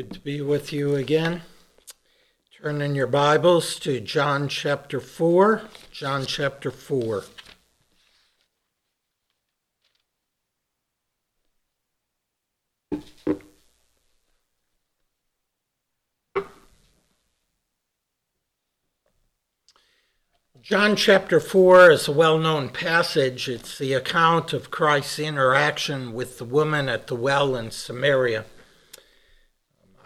Good to be with you again. Turn in your Bibles to John chapter 4. John chapter 4. John chapter 4 is a well known passage. It's the account of Christ's interaction with the woman at the well in Samaria.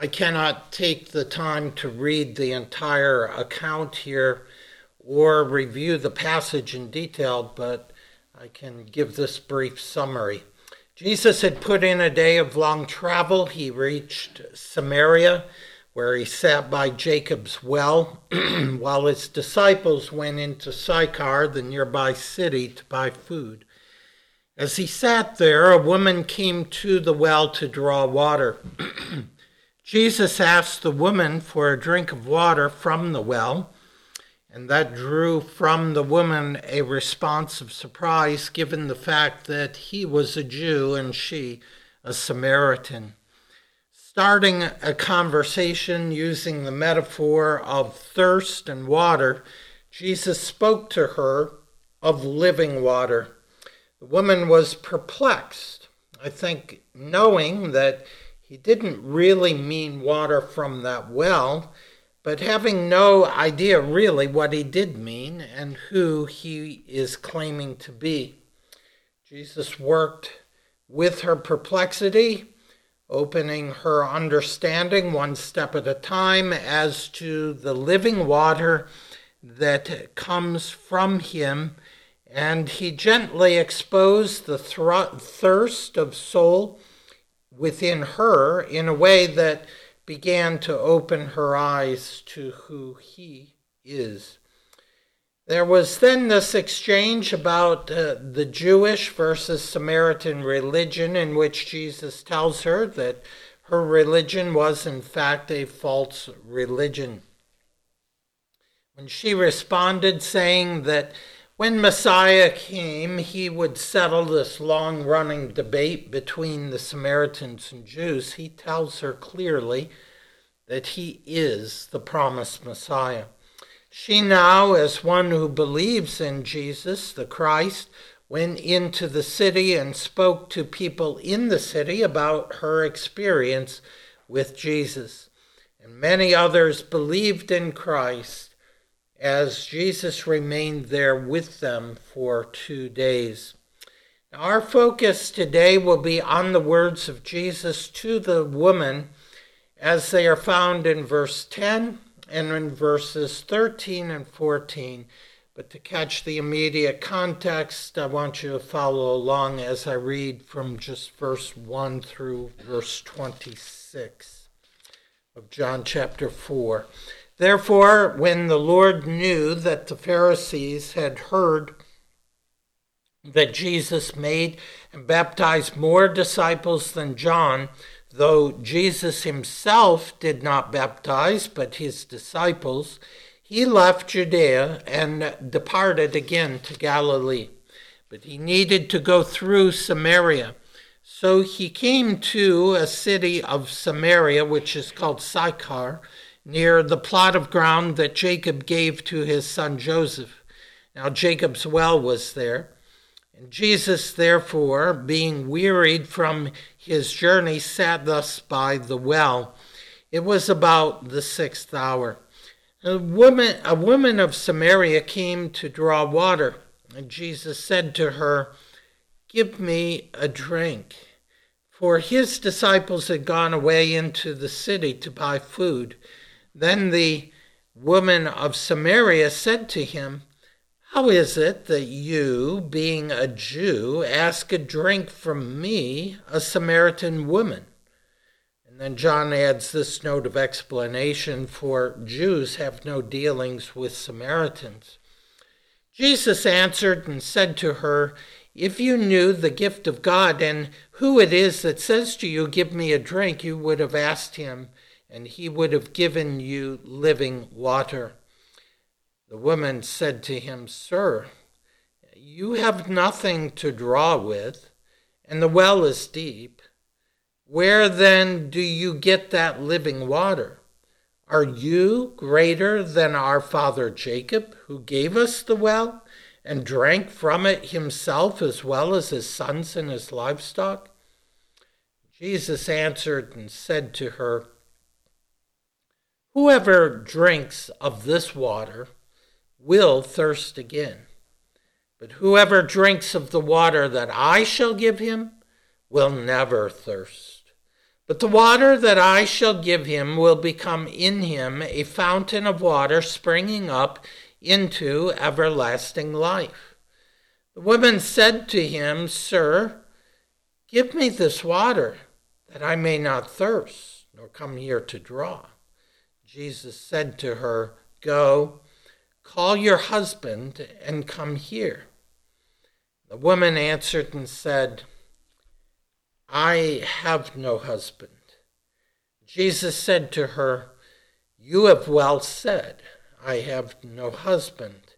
I cannot take the time to read the entire account here or review the passage in detail, but I can give this brief summary. Jesus had put in a day of long travel. He reached Samaria where he sat by Jacob's well while his disciples went into Sychar, the nearby city, to buy food. As he sat there, a woman came to the well to draw water. Jesus asked the woman for a drink of water from the well, and that drew from the woman a response of surprise given the fact that he was a Jew and she a Samaritan starting a conversation using the metaphor of thirst and water, Jesus spoke to her of living water. The woman was perplexed, I think, knowing that he didn't really mean water from that well, but having no idea really what he did mean and who he is claiming to be. Jesus worked with her perplexity opening her understanding one step at a time as to the living water that comes from him. And he gently exposed the thirst of soul within her in a way that began to open her eyes to who he is. There was then this exchange about uh, the Jewish versus Samaritan religion, in which Jesus tells her that her religion was, in fact, a false religion. When she responded, saying that when Messiah came, he would settle this long running debate between the Samaritans and Jews, he tells her clearly that he is the promised Messiah. She now, as one who believes in Jesus, the Christ, went into the city and spoke to people in the city about her experience with Jesus. And many others believed in Christ as Jesus remained there with them for two days. Our focus today will be on the words of Jesus to the woman as they are found in verse 10 and in verses 13 and 14. But to catch the immediate context, I want you to follow along as I read from just verse 1 through verse 26 of John chapter 4. Therefore, when the Lord knew that the Pharisees had heard that Jesus made and baptized more disciples than John, Though Jesus himself did not baptize, but his disciples, he left Judea and departed again to Galilee. But he needed to go through Samaria. So he came to a city of Samaria, which is called Sychar, near the plot of ground that Jacob gave to his son Joseph. Now Jacob's well was there. And Jesus, therefore, being wearied from his journey, sat thus by the well. It was about the sixth hour. A woman, a woman of Samaria came to draw water, and Jesus said to her, Give me a drink. For his disciples had gone away into the city to buy food. Then the woman of Samaria said to him, how is it that you, being a Jew, ask a drink from me, a Samaritan woman? And then John adds this note of explanation for Jews have no dealings with Samaritans. Jesus answered and said to her, If you knew the gift of God and who it is that says to you, Give me a drink, you would have asked him, and he would have given you living water. The woman said to him, Sir, you have nothing to draw with, and the well is deep. Where then do you get that living water? Are you greater than our father Jacob, who gave us the well and drank from it himself as well as his sons and his livestock? Jesus answered and said to her, Whoever drinks of this water will thirst again. But whoever drinks of the water that I shall give him will never thirst. But the water that I shall give him will become in him a fountain of water springing up into everlasting life. The woman said to him, Sir, give me this water, that I may not thirst, nor come here to draw. Jesus said to her, Go, call your husband, and come here. The woman answered and said, I have no husband. Jesus said to her, You have well said, I have no husband.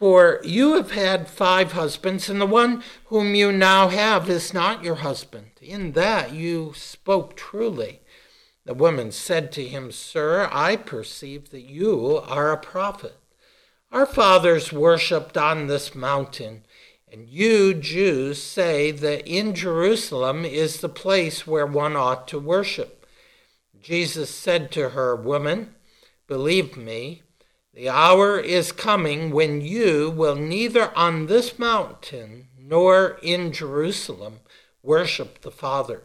For you have had five husbands, and the one whom you now have is not your husband. In that you spoke truly. The woman said to him, Sir, I perceive that you are a prophet. Our fathers worshipped on this mountain and you Jews say that in Jerusalem is the place where one ought to worship. Jesus said to her, Woman, believe me, the hour is coming when you will neither on this mountain nor in Jerusalem worship the Father.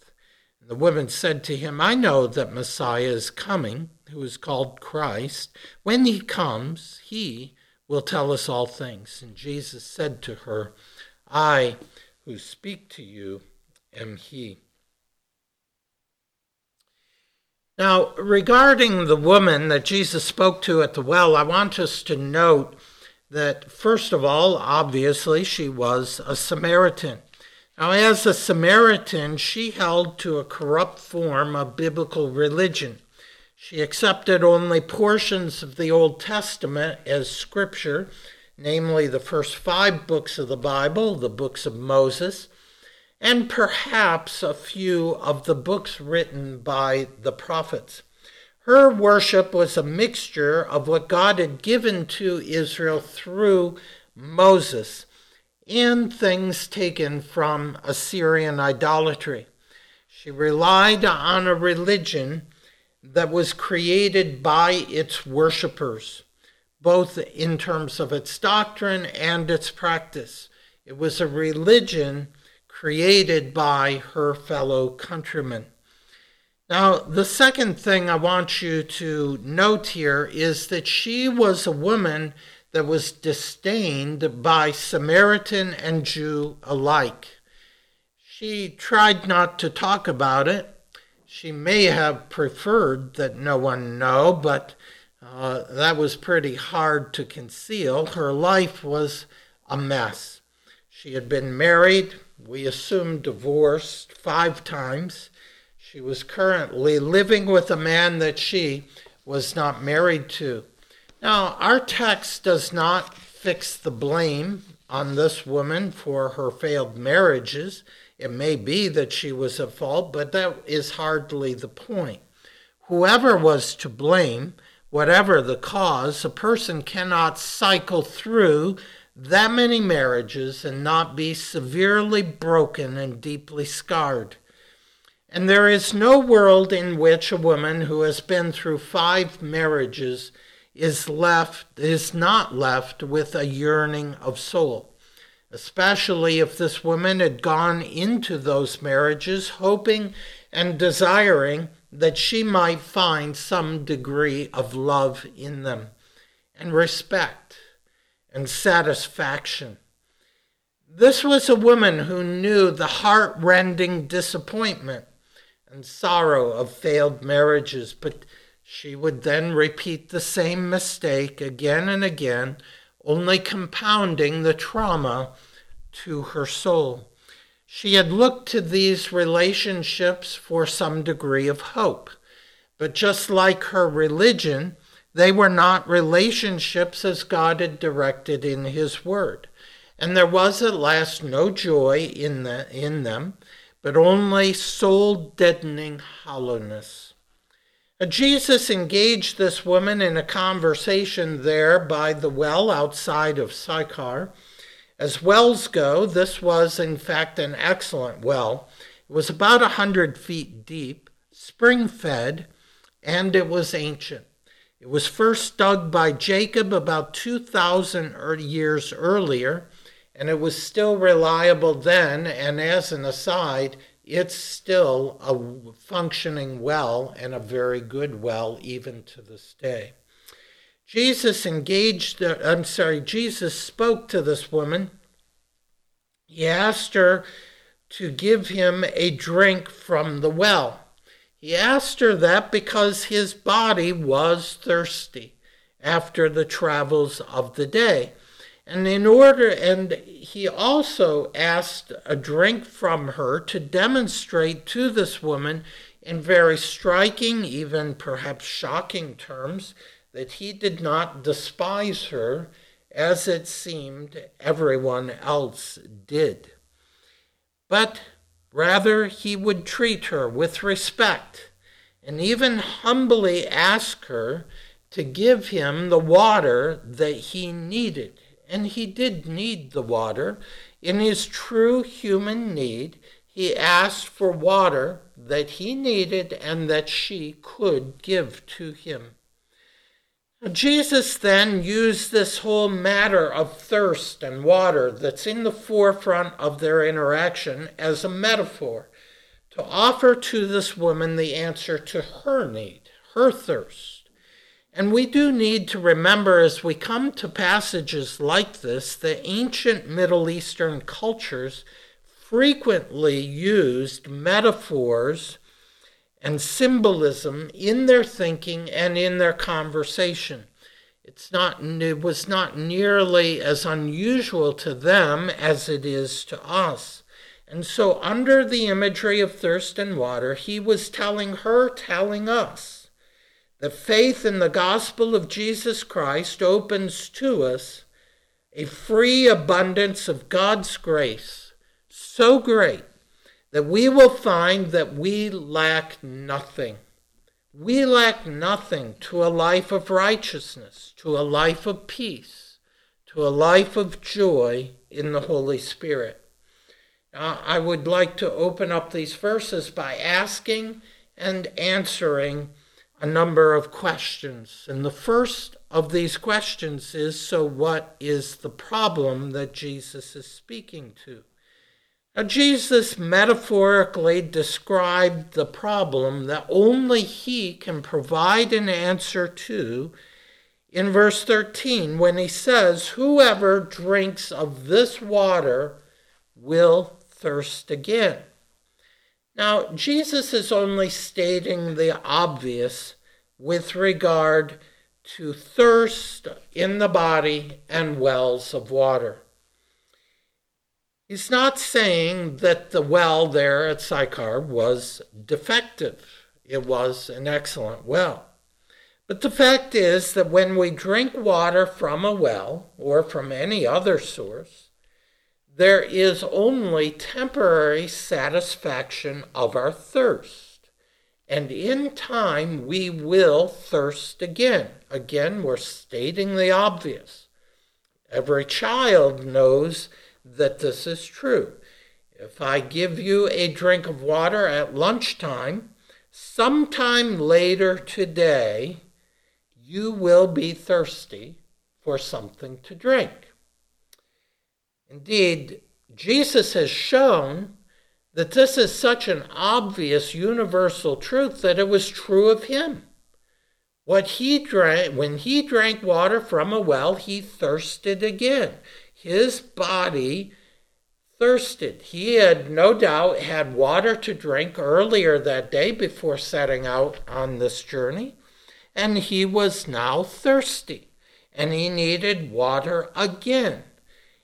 The woman said to him, I know that Messiah is coming, who is called Christ. When he comes, he will tell us all things. And Jesus said to her, I who speak to you am he. Now, regarding the woman that Jesus spoke to at the well, I want us to note that, first of all, obviously, she was a Samaritan. Now, as a Samaritan, she held to a corrupt form of biblical religion. She accepted only portions of the Old Testament as scripture, namely the first five books of the Bible, the books of Moses, and perhaps a few of the books written by the prophets. Her worship was a mixture of what God had given to Israel through Moses and things taken from Assyrian idolatry. She relied on a religion that was created by its worshippers, both in terms of its doctrine and its practice. It was a religion created by her fellow countrymen. Now, the second thing I want you to note here is that she was a woman that was disdained by Samaritan and Jew alike. She tried not to talk about it, she may have preferred that no one know, but uh, that was pretty hard to conceal. Her life was a mess. She had been married, we assume divorced, five times. She was currently living with a man that she was not married to. Now, our text does not fix the blame on this woman for her failed marriages. It may be that she was at fault, but that is hardly the point. Whoever was to blame, whatever the cause, a person cannot cycle through that many marriages and not be severely broken and deeply scarred. And there is no world in which a woman who has been through five marriages is left is not left with a yearning of soul especially if this woman had gone into those marriages hoping and desiring that she might find some degree of love in them and respect and satisfaction. This was a woman who knew the heart rending disappointment and sorrow of failed marriages, but she would then repeat the same mistake again and again, only compounding the trauma to her soul. She had looked to these relationships for some degree of hope, but just like her religion, they were not relationships as God had directed in His Word. And there was at last no joy in, the, in them, but only soul deadening hollowness. Jesus engaged this woman in a conversation there by the well outside of Sychar. As wells go, this was in fact an excellent well. It was about a hundred feet deep, spring fed, and it was ancient. It was first dug by Jacob about 2,000 er, years earlier, and it was still reliable then. And as an aside, it's still a functioning well and a very good well even to this day. Jesus engaged, I'm sorry, Jesus spoke to this woman. He asked her to give him a drink from the well. He asked her that because his body was thirsty after the travels of the day. And in order, and he also asked a drink from her to demonstrate to this woman in very striking, even perhaps shocking terms, that he did not despise her as it seemed everyone else did. But Rather, he would treat her with respect and even humbly ask her to give him the water that he needed. And he did need the water. In his true human need, he asked for water that he needed and that she could give to him. Jesus then used this whole matter of thirst and water that's in the forefront of their interaction as a metaphor to offer to this woman the answer to her need, her thirst. And we do need to remember as we come to passages like this, the ancient Middle Eastern cultures frequently used metaphors and symbolism in their thinking and in their conversation. It's not, it was not nearly as unusual to them as it is to us. And so, under the imagery of thirst and water, he was telling her, telling us, that faith in the gospel of Jesus Christ opens to us a free abundance of God's grace, so great that we will find that we lack nothing. We lack nothing to a life of righteousness, to a life of peace, to a life of joy in the Holy Spirit. Now, I would like to open up these verses by asking and answering a number of questions. And the first of these questions is so, what is the problem that Jesus is speaking to? Now, Jesus metaphorically described the problem that only he can provide an answer to in verse 13 when he says, Whoever drinks of this water will thirst again. Now, Jesus is only stating the obvious with regard to thirst in the body and wells of water. He's not saying that the well there at Sychar was defective. It was an excellent well. But the fact is that when we drink water from a well or from any other source, there is only temporary satisfaction of our thirst. And in time, we will thirst again. Again, we're stating the obvious. Every child knows that this is true. If I give you a drink of water at lunchtime, sometime later today, you will be thirsty for something to drink. Indeed, Jesus has shown that this is such an obvious universal truth that it was true of him. What he drank, when he drank water from a well, he thirsted again. His body thirsted. He had no doubt had water to drink earlier that day before setting out on this journey, and he was now thirsty, and he needed water again.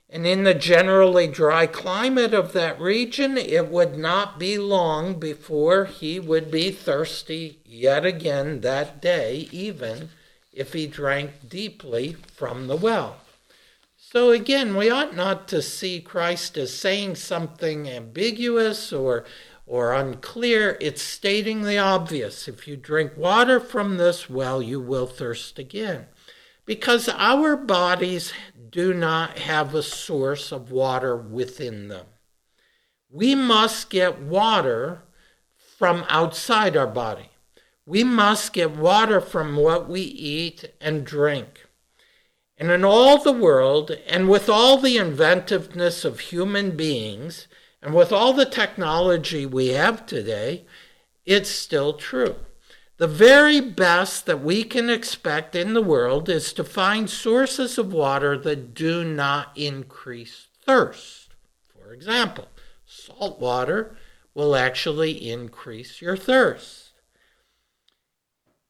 And in the generally dry climate of that region, it would not be long before he would be thirsty yet again that day, even if he drank deeply from the well. So again, we ought not to see Christ as saying something ambiguous or or unclear. It's stating the obvious. If you drink water from this well, you will thirst again. Because our bodies do not have a source of water within them. We must get water from outside our body. We must get water from what we eat and drink. And in all the world, and with all the inventiveness of human beings, and with all the technology we have today, it's still true. The very best that we can expect in the world is to find sources of water that do not increase thirst. For example, salt water will actually increase your thirst.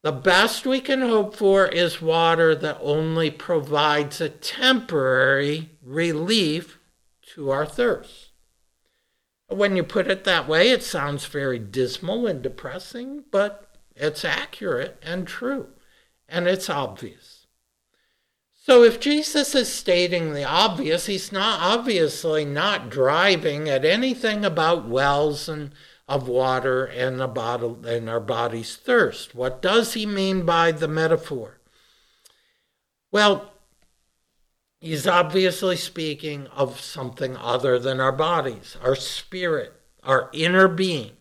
The best we can hope for is water that only provides a temporary relief to our thirst. When you put it that way, it sounds very dismal and depressing, but it's accurate and true, and it's obvious. So if Jesus is stating the obvious, he's not obviously not driving at anything about wells and of water and, bottle, and our body's thirst. What does he mean by the metaphor? Well, he's obviously speaking of something other than our bodies, our spirit, our inner being,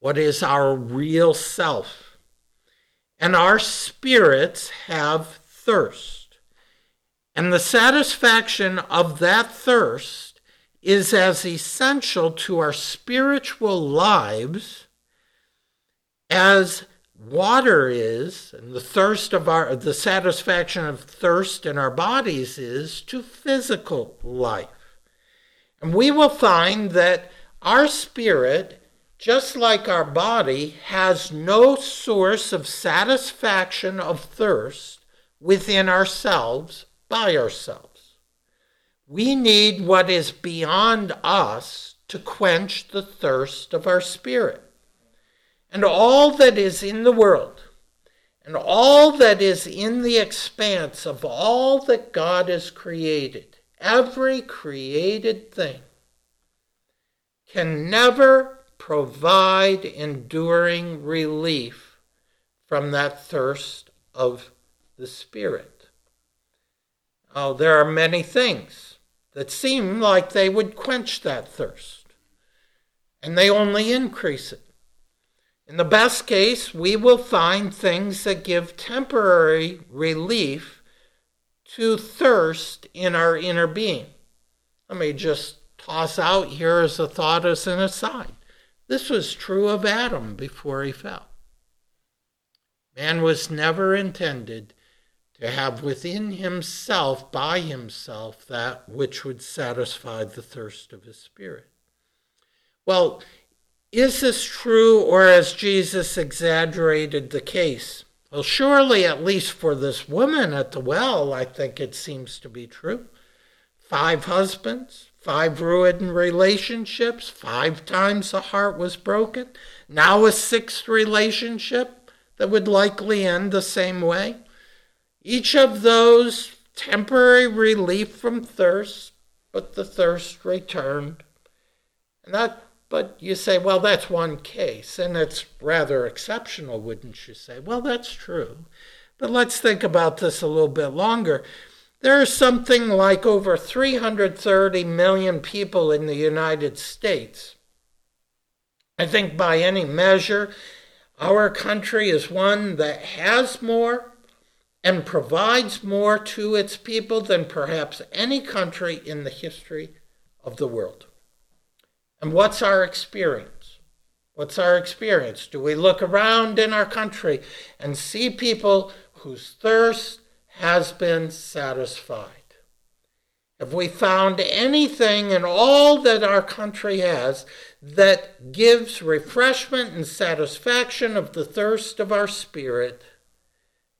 what is our real self. And our spirits have thirst. And the satisfaction of that thirst is as essential to our spiritual lives as water is and the thirst of our the satisfaction of thirst in our bodies is to physical life and we will find that our spirit just like our body has no source of satisfaction of thirst within ourselves by ourselves we need what is beyond us to quench the thirst of our spirit. And all that is in the world, and all that is in the expanse of all that God has created, every created thing, can never provide enduring relief from that thirst of the Spirit. Oh, there are many things that seem like they would quench that thirst. And they only increase it. In the best case, we will find things that give temporary relief to thirst in our inner being. Let me just toss out here as a thought as an aside. This was true of Adam before he fell. Man was never intended to have within himself, by himself, that which would satisfy the thirst of his spirit. Well, is this true, or has Jesus exaggerated the case? Well, surely, at least for this woman at the well, I think it seems to be true. Five husbands, five ruined relationships, five times the heart was broken, now a sixth relationship that would likely end the same way. Each of those temporary relief from thirst, but the thirst returned. And that but you say, well, that's one case, and it's rather exceptional, wouldn't you say? Well, that's true. But let's think about this a little bit longer. There are something like over 330 million people in the United States. I think by any measure, our country is one that has more and provides more to its people than perhaps any country in the history of the world. And what's our experience? What's our experience? Do we look around in our country and see people whose thirst has been satisfied? have we found anything in all that our country has that gives refreshment and satisfaction of the thirst of our spirit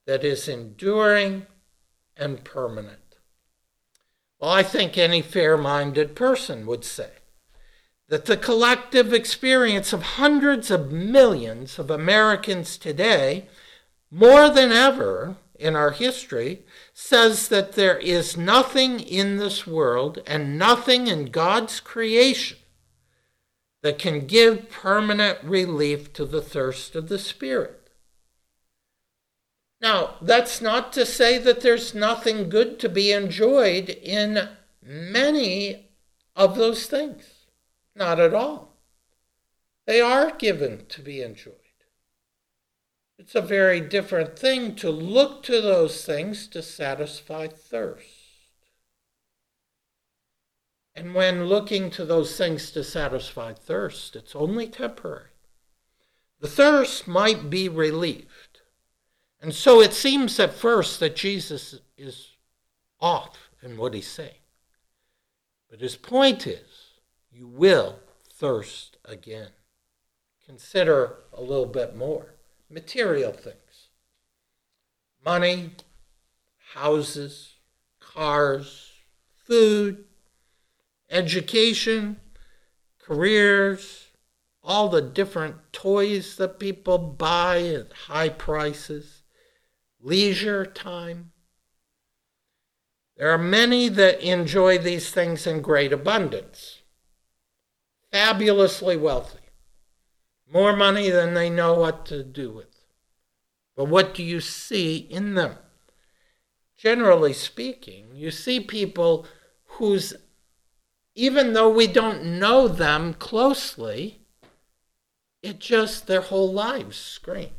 that is enduring and permanent? Well, I think any fair minded person would say that the collective experience of hundreds of millions of Americans today, more than ever in our history, says that there is nothing in this world and nothing in God's creation that can give permanent relief to the thirst of the Spirit. Now, that's not to say that there's nothing good to be enjoyed in many of those things. Not at all. They are given to be enjoyed. It's a very different thing to look to those things to satisfy thirst. And when looking to those things to satisfy thirst, it's only temporary. The thirst might be relieved. And so it seems at first that Jesus is off in what he's saying. But his point is you will thirst again. Consider a little bit more material things. Money, houses, cars, food, education, careers, all the different toys that people buy at high prices, leisure time. There are many that enjoy these things in great abundance, fabulously wealthy more money than they know what to do with. But what do you see in them? Generally speaking, you see people whose, even though we don't know them closely, it just their whole lives scream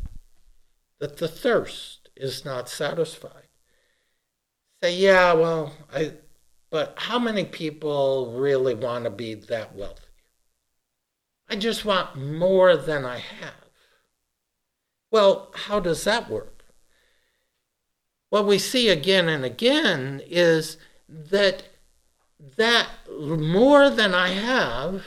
that the thirst is not satisfied. Say, yeah, well, I, but how many people really want to be that wealthy? I just want more than I have. Well, how does that work? What we see again and again is that that more than I have,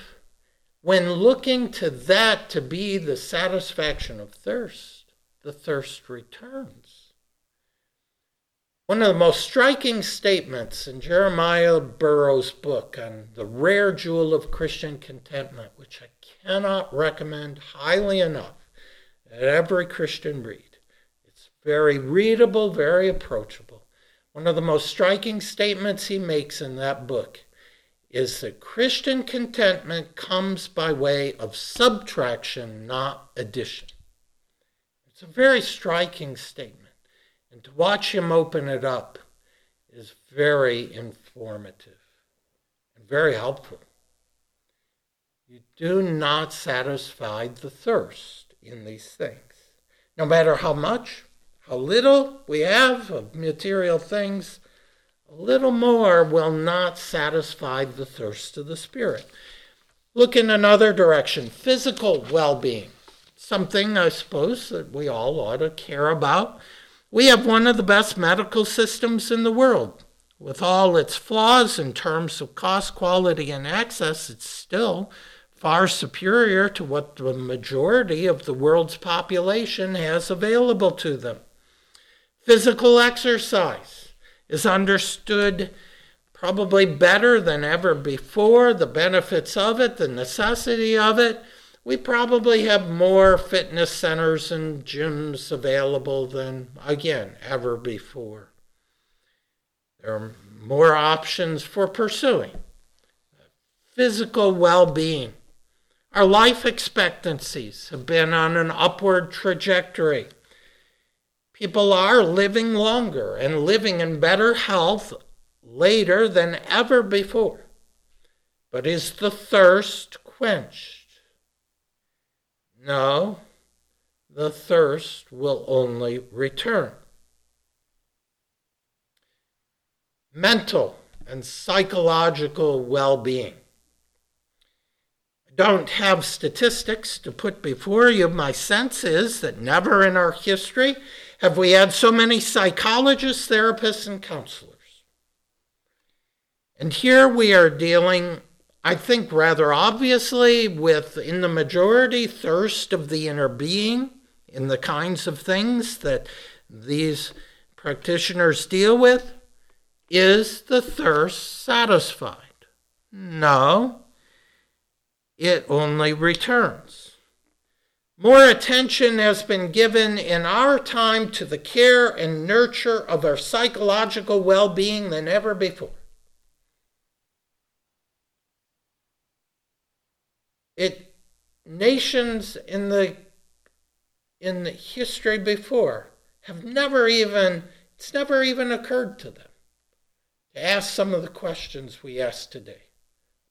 when looking to that to be the satisfaction of thirst, the thirst returns. One of the most striking statements in Jeremiah Burroughs' book on the rare jewel of Christian contentment, which I cannot recommend highly enough that every Christian read. It's very readable, very approachable. One of the most striking statements he makes in that book is that Christian contentment comes by way of subtraction, not addition. It's a very striking statement. And to watch him open it up is very informative and very helpful. Do not satisfy the thirst in these things. No matter how much, how little we have of material things, a little more will not satisfy the thirst of the Spirit. Look in another direction physical well being, something I suppose that we all ought to care about. We have one of the best medical systems in the world. With all its flaws in terms of cost, quality, and access, it's still far superior to what the majority of the world's population has available to them. Physical exercise is understood probably better than ever before, the benefits of it, the necessity of it we probably have more fitness centers and gyms available than, again, ever before. There are more options for pursuing physical well being. Our life expectancies have been on an upward trajectory. People are living longer and living in better health later than ever before. But is the thirst quenched? No, the thirst will only return. Mental and psychological well being. Don't have statistics to put before you. My sense is that never in our history have we had so many psychologists, therapists, and counselors. And here we are dealing, I think, rather obviously with, in the majority, thirst of the inner being in the kinds of things that these practitioners deal with. Is the thirst satisfied? No, it only returns. More attention has been given in our time to the care and nurture of our psychological well being than ever before. It nations in the in the history before have never even it's never even occurred to them to ask some of the questions we ask today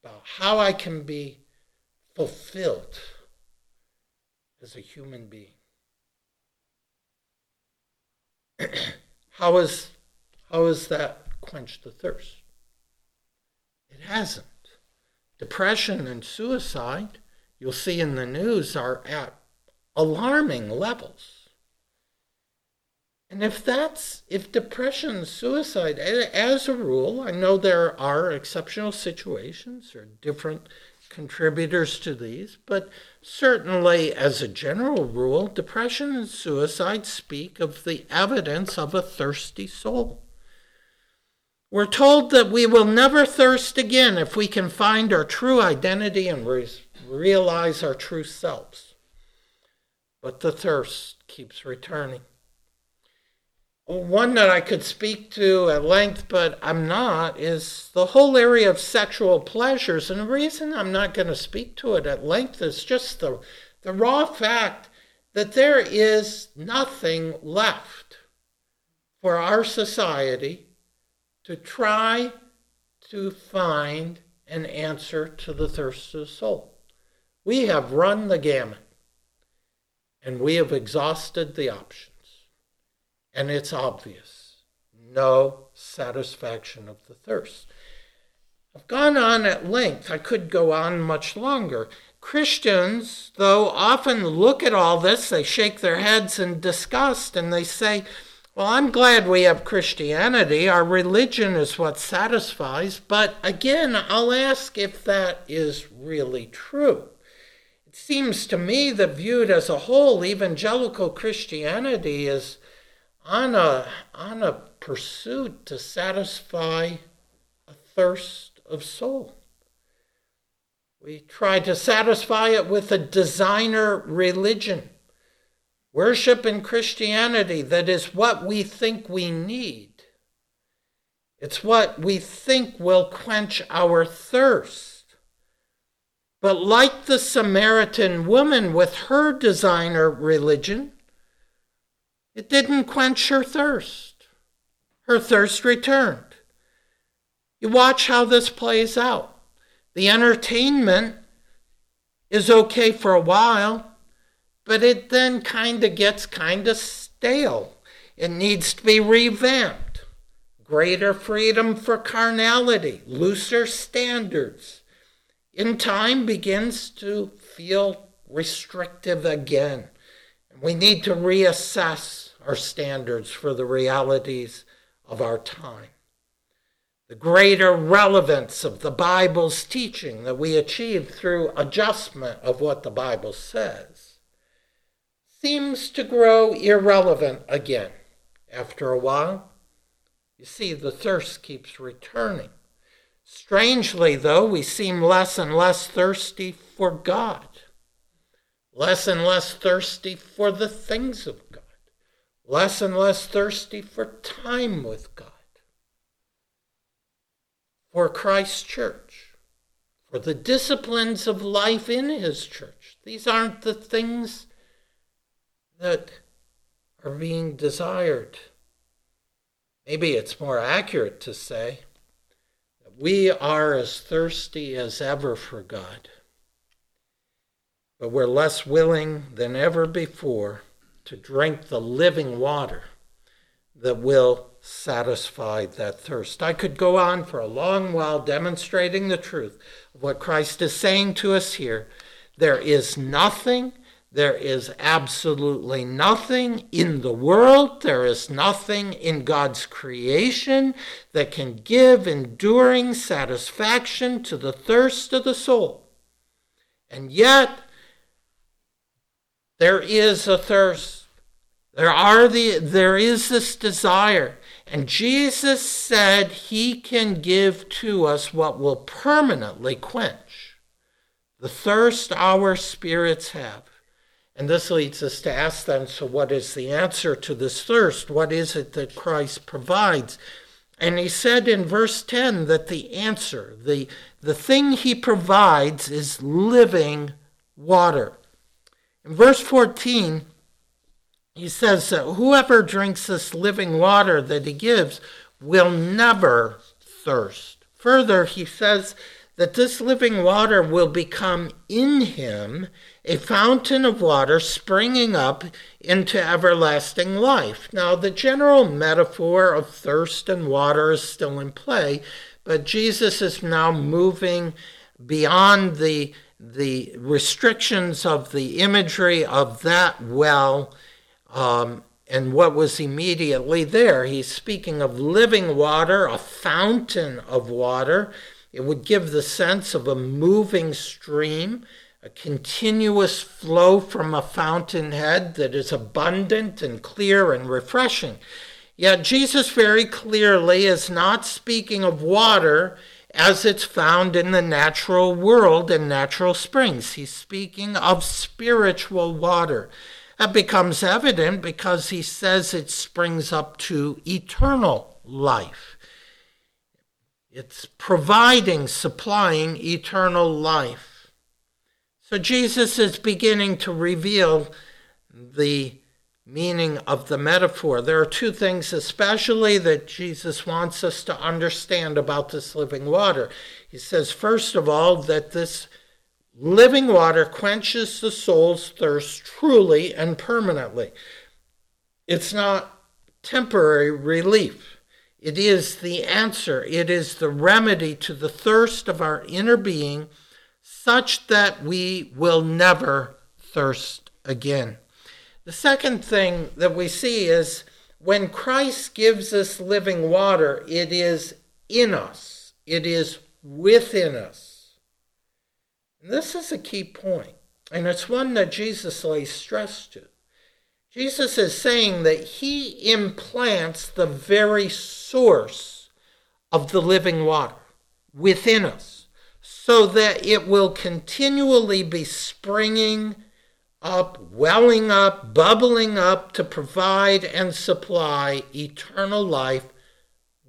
about how I can be fulfilled as a human being. how is how has that quenched the thirst? It hasn't. Depression and suicide, you'll see in the news, are at alarming levels. And if that's if depression, suicide, as a rule, I know there are exceptional situations or different contributors to these, but certainly as a general rule, depression and suicide speak of the evidence of a thirsty soul. We're told that we will never thirst again if we can find our true identity and re- realize our true selves. But the thirst keeps returning one that I could speak to at length, but I'm not, is the whole area of sexual pleasures. And the reason I'm not going to speak to it at length is just the, the raw fact that there is nothing left for our society to try to find an answer to the thirst of the soul. We have run the gamut and we have exhausted the options and it's obvious no satisfaction of the thirst. I've gone on at length. I could go on much longer. Christians, though, often look at all this, they shake their heads in disgust and they say, Well, I'm glad we have Christianity. Our religion is what satisfies. But again, I'll ask if that is really true. It seems to me that viewed as a whole, evangelical Christianity is on a, on a pursuit to satisfy a thirst of soul. We try to satisfy it with a designer religion. Worship in Christianity that is what we think we need. It's what we think will quench our thirst. But like the Samaritan woman with her designer religion, it didn't quench her thirst. Her thirst returned. You watch how this plays out. The entertainment is okay for a while, but it then kind of gets kind of stale. It needs to be revamped. Greater freedom for carnality, looser standards. In time begins to feel restrictive again. We need to reassess our standards for the realities of our time. The greater relevance of the Bible's teaching that we achieve through adjustment of what the Bible says seems to grow irrelevant again after a while. You see, the thirst keeps returning. Strangely, though, we seem less and less thirsty for God, less and less thirsty for the things of God less and less thirsty for time with God, for Christ's church, for the disciplines of life in His church. These aren't the things that are being desired. Maybe it's more accurate to say that we are as thirsty as ever for God, but we're less willing than ever before to drink the living water that will satisfy that thirst. I could go on for a long while demonstrating the truth of what Christ is saying to us here. There is nothing There is absolutely nothing in the world, there is nothing in God's creation that can give enduring satisfaction to the thirst of the soul. And yet, there is a thirst. There are the there is this desire. And Jesus said he can give to us what will permanently quench the thirst our spirits have. And this leads us to ask then so, what is the answer to this thirst? What is it that Christ provides? And he said in verse 10 that the answer, the, the thing he provides, is living water. In verse 14, he says that whoever drinks this living water that he gives will never thirst. Further, he says that this living water will become in him a fountain of water springing up into everlasting life. Now, the general metaphor of thirst and water is still in play, but Jesus is now moving beyond the, the restrictions of the imagery of that well um, and what was immediately there. He's speaking of living water, a fountain of water. It would give the sense of a moving stream a continuous flow from a fountainhead that is abundant and clear and refreshing. Yet Jesus very clearly is not speaking of water as it's found in the natural world and natural springs. He's speaking of spiritual water. That becomes evident because he says it springs up to eternal life. It's providing, supplying eternal life. So Jesus is beginning to reveal the meaning of the metaphor. There are two things, especially, that Jesus wants us to understand about this living water. He says, first of all, that this living water quenches the soul's thirst truly and permanently. It's not temporary relief. It is the answer. It is the remedy to the thirst of our inner being such that we will never thirst again. The second thing that we see is when Christ gives us living water, it is in us, it is within us. And this is a key point, and it's one that Jesus lays stress to. Jesus is saying that he implants the very source of the living water within us so that it will continually be springing up, welling up, bubbling up to provide and supply eternal life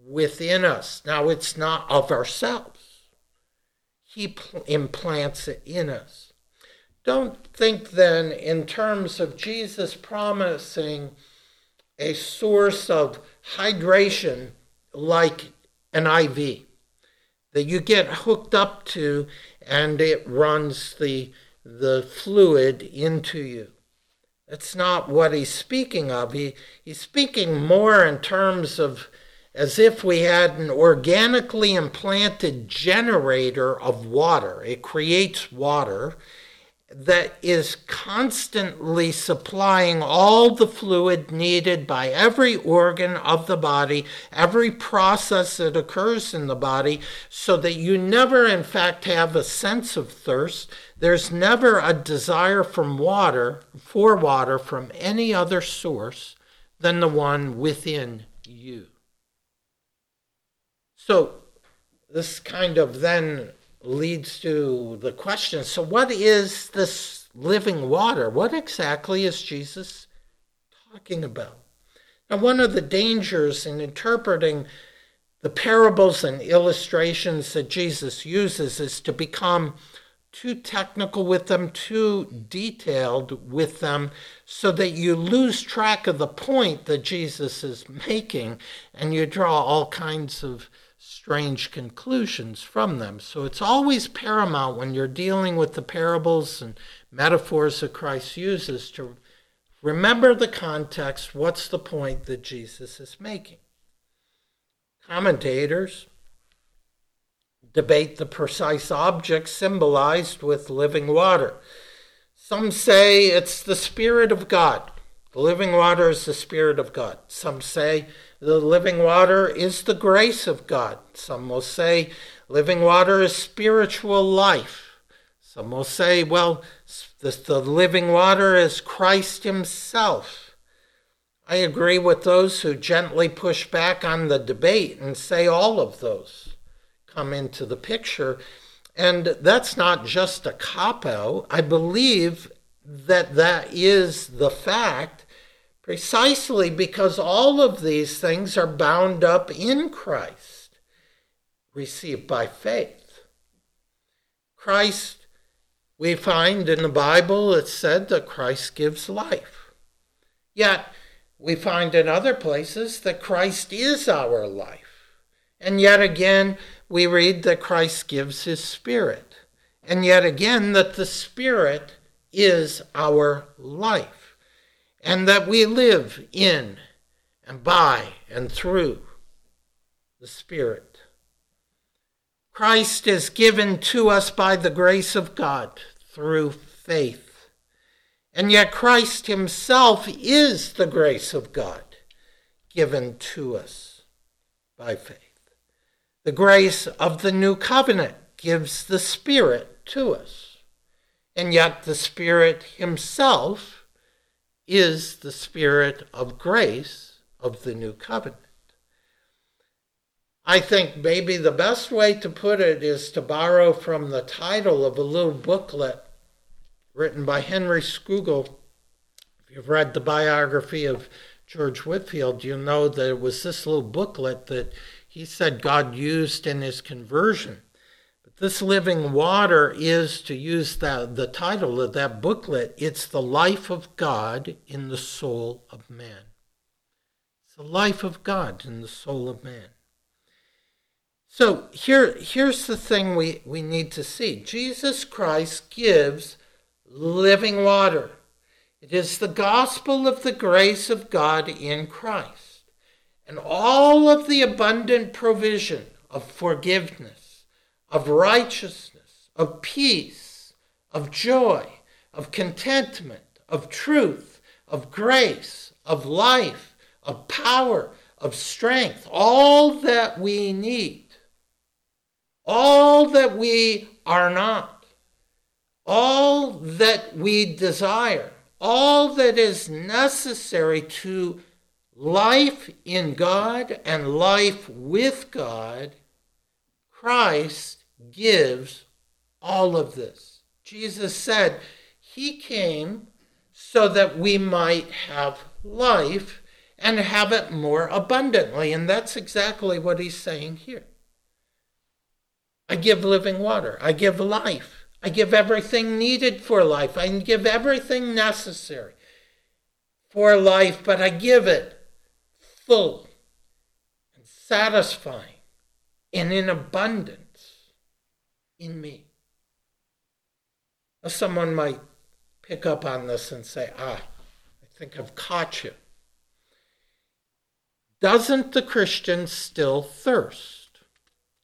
within us. Now, it's not of ourselves, He pl- implants it in us. Don't think then in terms of Jesus promising a source of hydration like an IV that you get hooked up to and it runs the, the fluid into you. That's not what he's speaking of. He, he's speaking more in terms of as if we had an organically implanted generator of water. It creates water that is constantly supplying all the fluid needed by every organ of the body, every process that occurs in the body, so that you never, in fact, have a sense of thirst. There's never a desire from water, for water, from any other source than the one within you. So, this kind of then leads to the question so, what is this living water? What exactly is Jesus talking about? Now, one of the dangers in interpreting the parables and illustrations that Jesus uses is to become too technical with them, too detailed with them, so that you lose track of the point that Jesus is making and you draw all kinds of strange conclusions from them. So it's always paramount when you're dealing with the parables and metaphors that Christ uses to remember the context. What's the point that Jesus is making? Commentators debate the precise object symbolized with living water. Some say it's the Spirit of God. The living water is the Spirit of God. Some say the living water is the grace of God. Some will say living water is spiritual life. Some will say, well, the, the living water is Christ Himself. I agree with those who gently push back on the debate and say all of those come into the picture. And that's not just a cop out. I believe that that is the fact precisely because all of these things are bound up in Christ, received by faith. Christ, we find in the Bible, it's said that Christ gives life. Yet, we find in other places that Christ is our life. And yet again, we read that Christ gives his Spirit. And yet again, that the Spirit is our life. And that we live in and by and through the Spirit. Christ is given to us by the grace of God through faith. And yet Christ himself is the grace of God given to us by faith. The grace of the new covenant gives the Spirit to us. And yet the Spirit Himself is the Spirit of grace of the new covenant. I think maybe the best way to put it is to borrow from the title of a little booklet written by Henry Scougal. If you've read the biography of George Whitefield, you know that it was this little booklet that he said God used in his conversion. This living water is, to use that, the title of that booklet, it's the life of God in the soul of man. It's the life of God in the soul of man. So here, here's the thing we, we need to see Jesus Christ gives living water. It is the gospel of the grace of God in Christ and all of the abundant provision of forgiveness, of righteousness, of peace, of joy, of contentment, of truth, of grace, of life, of power, of strength, all that we need, all that we are not, all that we desire, all that is necessary to life in God and life with God, Christ gives all of this. Jesus said he came so that we might have life and have it more abundantly. And that's exactly what he's saying here. I give living water, I give life, I give everything needed for life, I give everything necessary for life, but I give it full and satisfying and in abundance in me. Now, someone might pick up on this and say, ah, I think I've caught you. Doesn't the Christian still thirst?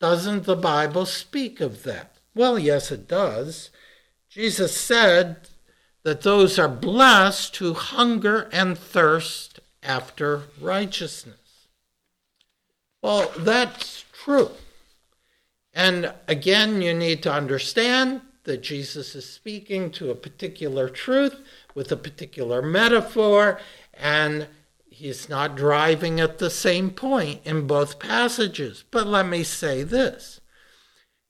Doesn't the Bible speak of that? Well, yes, it does. Jesus said that those are blessed who hunger and thirst after righteousness. Well, that's true. And again, you need to understand that Jesus is speaking to a particular truth with a particular metaphor, and he's not driving at the same point in both passages. But let me say this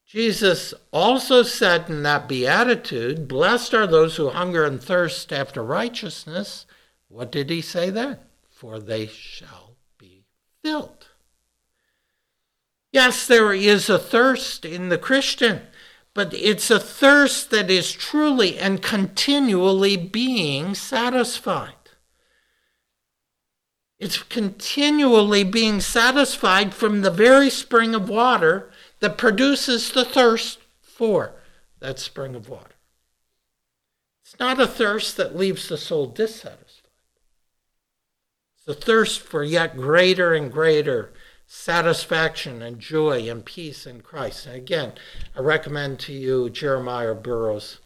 Jesus also said in that beatitude, Blessed are those who hunger and thirst after righteousness. What did he say then? for they shall be filled. Yes, there is a thirst in the Christian, but it's a thirst that is truly and continually being satisfied. It's continually being satisfied from the very spring of water that produces the thirst for that spring of water. It's not a thirst that leaves the soul dissatisfied it's a thirst for yet greater and greater satisfaction and joy and peace in Christ. And again, I recommend to you Jeremiah Burroughs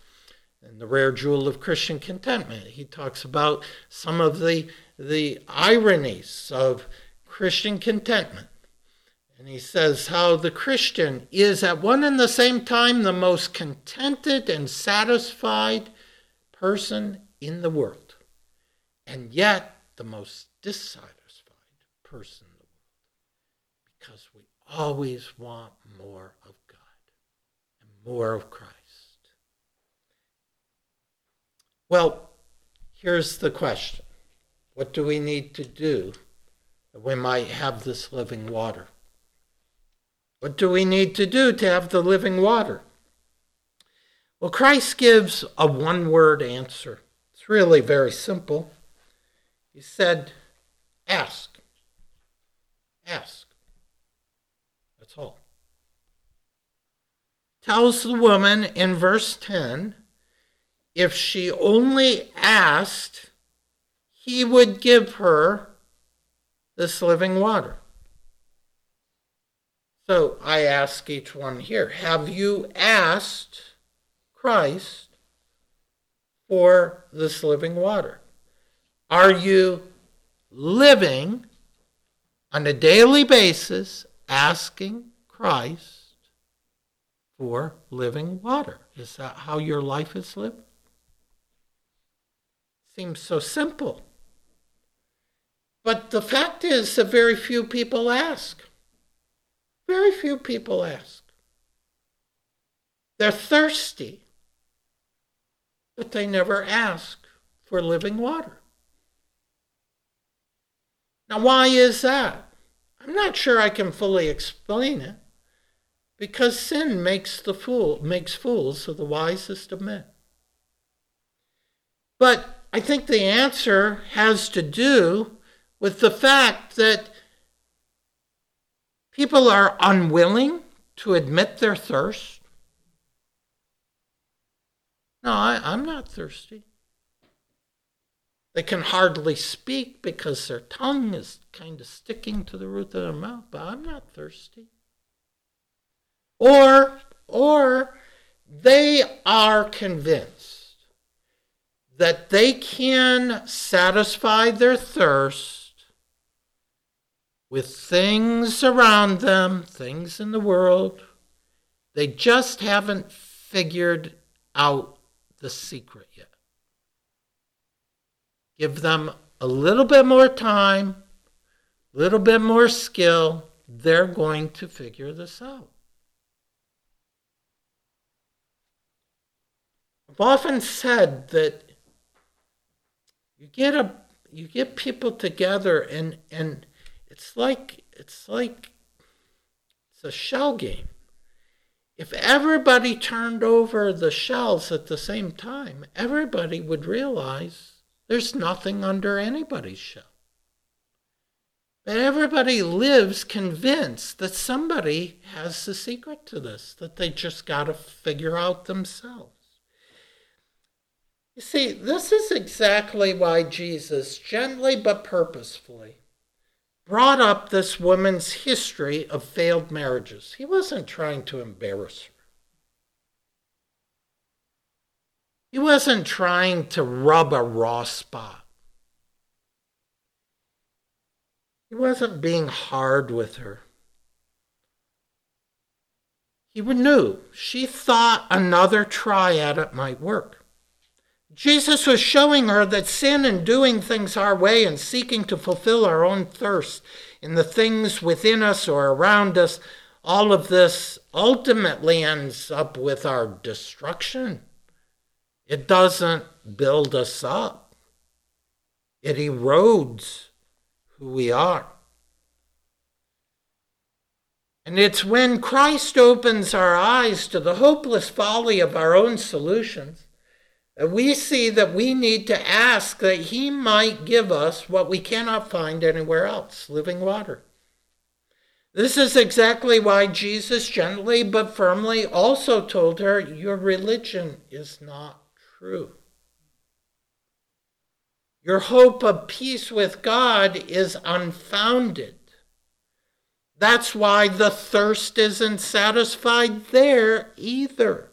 and the rare jewel of Christian contentment. He talks about some of the, the ironies of Christian contentment. And he says how the Christian is at one and the same time the most contented and satisfied person in the world, and yet the most dissatisfied person in the world, because we always want more of God and more of Christ. Well, here's the question What do we need to do that we might have this living water? What do we need to do to have the living water? Well, Christ gives a one word answer. It's really very simple. He said, Ask. Ask. That's all. Tells the woman in verse 10 if she only asked, he would give her this living water. So I ask each one here have you asked Christ for this living water? Are you living on a daily basis asking Christ for living water? Is that how your life is lived? Seems so simple. But the fact is that very few people ask. Very few people ask. They're thirsty, but they never ask for living water. Now, why is that? I'm not sure I can fully explain it. Because sin makes the fool makes fools of the wisest of men. But I think the answer has to do with the fact that people are unwilling to admit their thirst. No, I, am not thirsty. They can hardly speak because their tongue is kind of sticking to the roof of their mouth, but I'm not thirsty. Or, or they are convinced that they can satisfy their thirst with things around them, things in the world. They just haven't figured out the secret yet. Give them a little bit more time, a little bit more skill, they're going to figure this out. I've often said that you get a you get people together and and it's like it's like it's a shell game. If everybody turned over the shells at the same time, everybody would realize there's nothing under anybody's shell. But everybody lives convinced that somebody has the secret to this, that they just got to figure out themselves. You see, this is exactly why Jesus, gently but purposefully, brought up this woman's history of failed marriages. He wasn't trying to embarrass her. He wasn't trying to rub a raw spot. He wasn't being hard with her. He knew she thought another try at it might work. Jesus was showing her that sin and doing things our way and seeking to fulfill our own thirst in the things within us or around us, all of this ultimately ends up with our destruction. It doesn't build us up, it erodes who we are. And it's when Christ opens our eyes to the hopeless folly of our own solutions we see that we need to ask that He might give us what we cannot find anywhere else living water. This is exactly why Jesus gently but firmly also told her, Your religion is not true. Your hope of peace with God is unfounded. That's why the thirst isn't satisfied there either.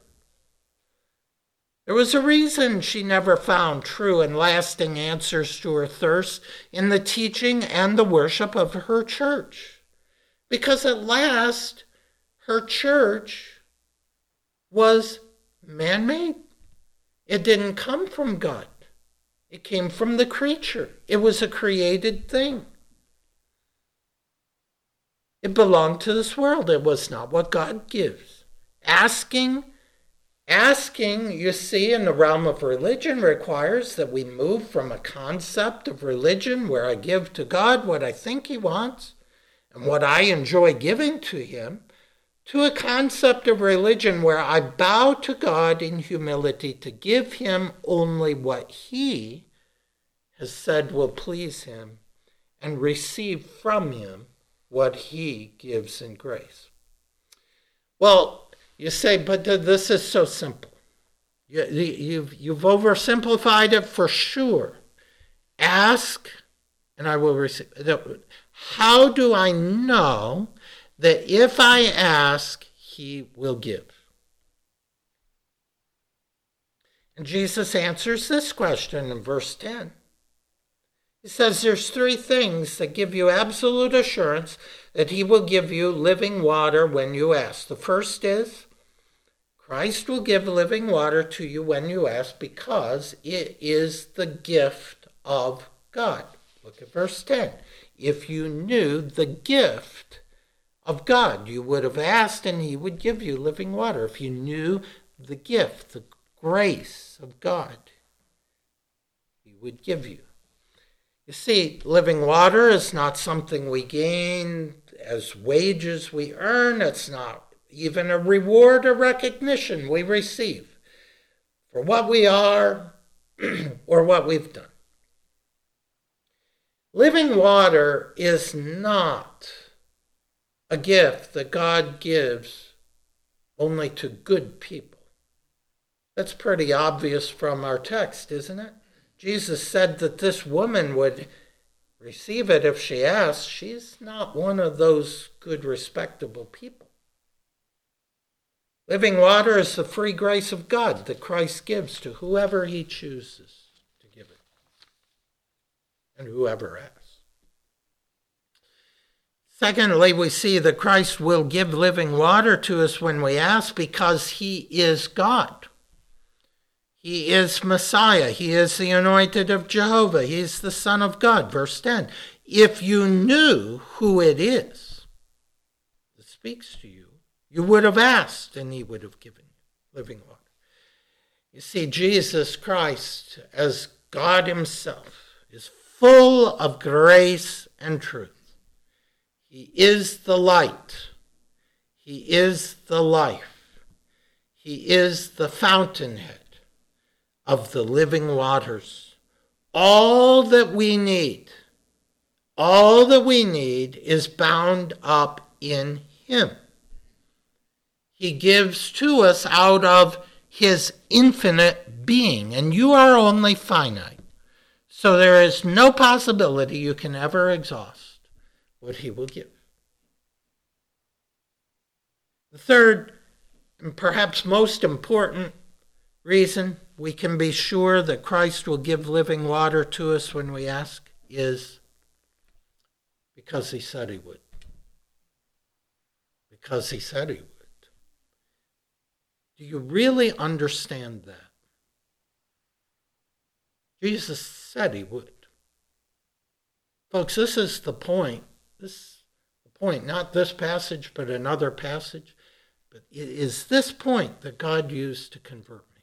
There was a reason she never found true and lasting answers to her thirst in the teaching and the worship of her church. Because at last, her church was man made. It didn't come from God, it came from the creature. It was a created thing. It belonged to this world. It was not what God gives. Asking Asking, you see, in the realm of religion requires that we move from a concept of religion where I give to God what I think He wants and what I enjoy giving to Him to a concept of religion where I bow to God in humility to give Him only what He has said will please Him and receive from Him what He gives in grace. Well, you say, but this is so simple. You, you've, you've oversimplified it for sure. Ask, and I will receive. How do I know that if I ask, he will give? And Jesus answers this question in verse 10. He says there's three things that give you absolute assurance that he will give you living water when you ask. The first is Christ will give living water to you when you ask because it is the gift of God. Look at verse 10. If you knew the gift of God, you would have asked and he would give you living water. If you knew the gift, the grace of God, he would give you. You see, living water is not something we gain as wages we earn. It's not even a reward or recognition we receive for what we are or what we've done. Living water is not a gift that God gives only to good people. That's pretty obvious from our text, isn't it? Jesus said that this woman would receive it if she asked. She's not one of those good, respectable people. Living water is the free grace of God that Christ gives to whoever he chooses to give it, and whoever asks. Secondly, we see that Christ will give living water to us when we ask because he is God. He is Messiah. He is the anointed of Jehovah. He is the Son of God. Verse 10. If you knew who it is that speaks to you, you would have asked, and he would have given you living water. You see, Jesus Christ, as God Himself, is full of grace and truth. He is the light. He is the life. He is the fountainhead of the living waters. All that we need, all that we need is bound up in Him. He gives to us out of his infinite being, and you are only finite. So there is no possibility you can ever exhaust what he will give. The third, and perhaps most important reason we can be sure that Christ will give living water to us when we ask is because he said he would. Because he said he would. Do you really understand that? Jesus said he would. Folks, this is the point. This the point, not this passage, but another passage. But it is this point that God used to convert me.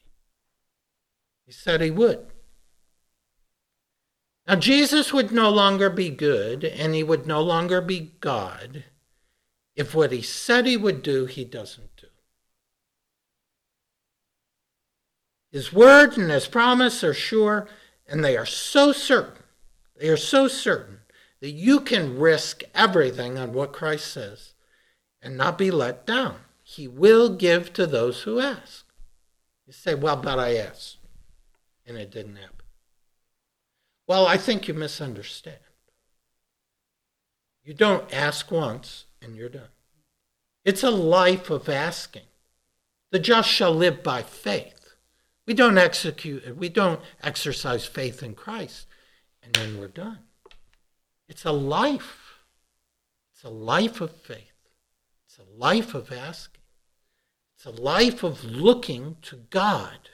He said he would. Now, Jesus would no longer be good, and he would no longer be God if what he said he would do, he doesn't do. His word and his promise are sure, and they are so certain. They are so certain that you can risk everything on what Christ says and not be let down. He will give to those who ask. You say, Well, but I asked, and it didn't happen. Well, I think you misunderstand. You don't ask once and you're done. It's a life of asking. The just shall live by faith. We don't execute, we don't exercise faith in Christ, and then we're done. It's a life. It's a life of faith. It's a life of asking. It's a life of looking to God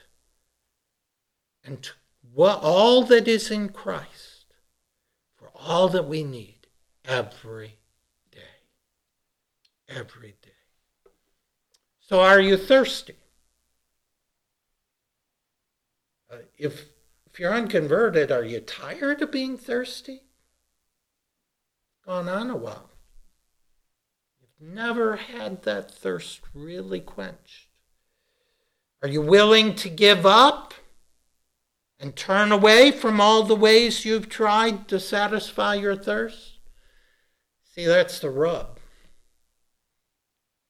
and to what, all that is in Christ for all that we need every day. Every day. So, are you thirsty? Uh, Uh, if, if you're unconverted, are you tired of being thirsty? Gone on a while. You've never had that thirst really quenched. Are you willing to give up and turn away from all the ways you've tried to satisfy your thirst? See, that's the rub.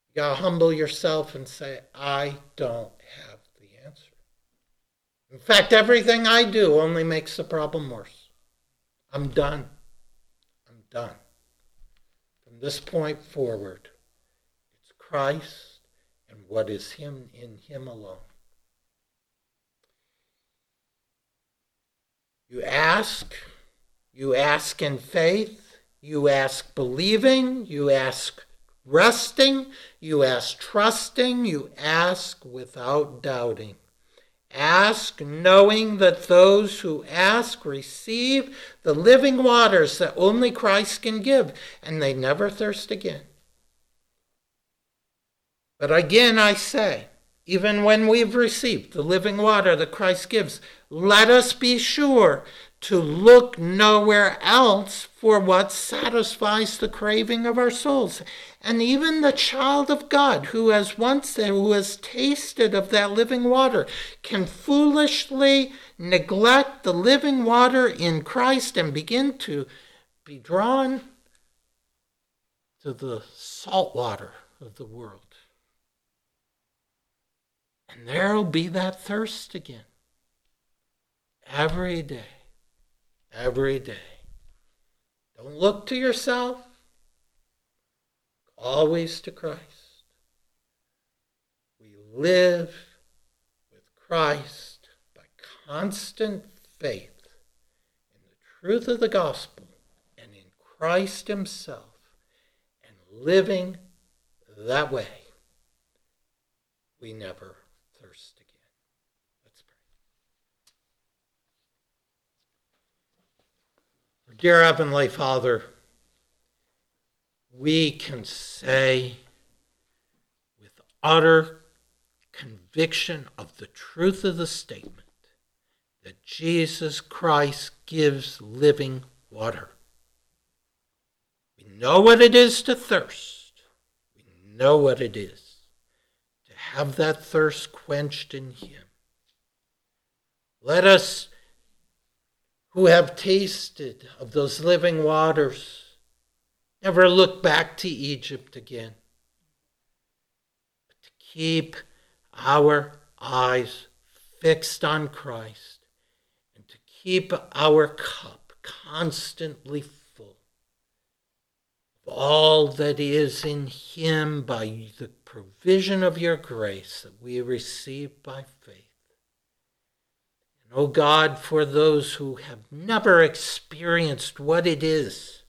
You gotta humble yourself and say, I don't have. In fact, everything I do only makes the problem worse. I'm done. I'm done. From this point forward, it's Christ and what is Him in Him alone. You ask, you ask in faith, you ask believing, you ask resting, you ask trusting, you ask without doubting. Ask knowing that those who ask receive the living waters that only Christ can give, and they never thirst again. But again, I say, even when we've received the living water that Christ gives, let us be sure to look nowhere else for what satisfies the craving of our souls. And even the child of God who has once who has tasted of that living water can foolishly neglect the living water in Christ and begin to be drawn to the salt water of the world. And there'll be that thirst again. Every day every day. Don't look to yourself, always to Christ. We live with Christ by constant faith in the truth of the gospel and in Christ Himself, and living that way, we never thirst again. Let's pray. Dear Heavenly Father, we can say with utter conviction of the truth of the statement that Jesus Christ gives living water. We know what it is to thirst. We know what it is to have that thirst quenched in Him. Let us who have tasted of those living waters never look back to Egypt again, but to keep our eyes fixed on Christ and to keep our cup constantly full of all that is in Him by the provision of your grace that we receive by faith. O God, for those who have never experienced what it is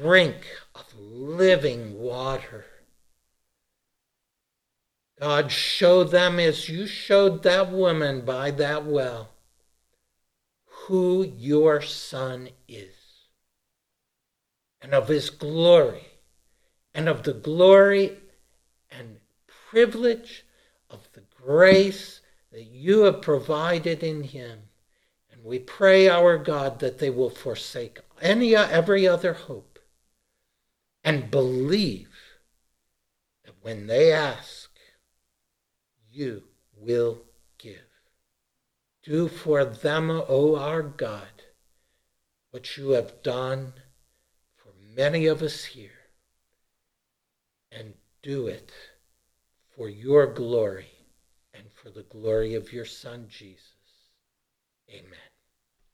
drink of living water. God, show them as you showed that woman by that well who your Son is and of his glory and of the glory and privilege of the grace that you have provided in him. And we pray, our God, that they will forsake any every other hope and believe that when they ask, you will give. Do for them, O our God, what you have done for many of us here, and do it for your glory and for the glory of your Son, Jesus. Amen.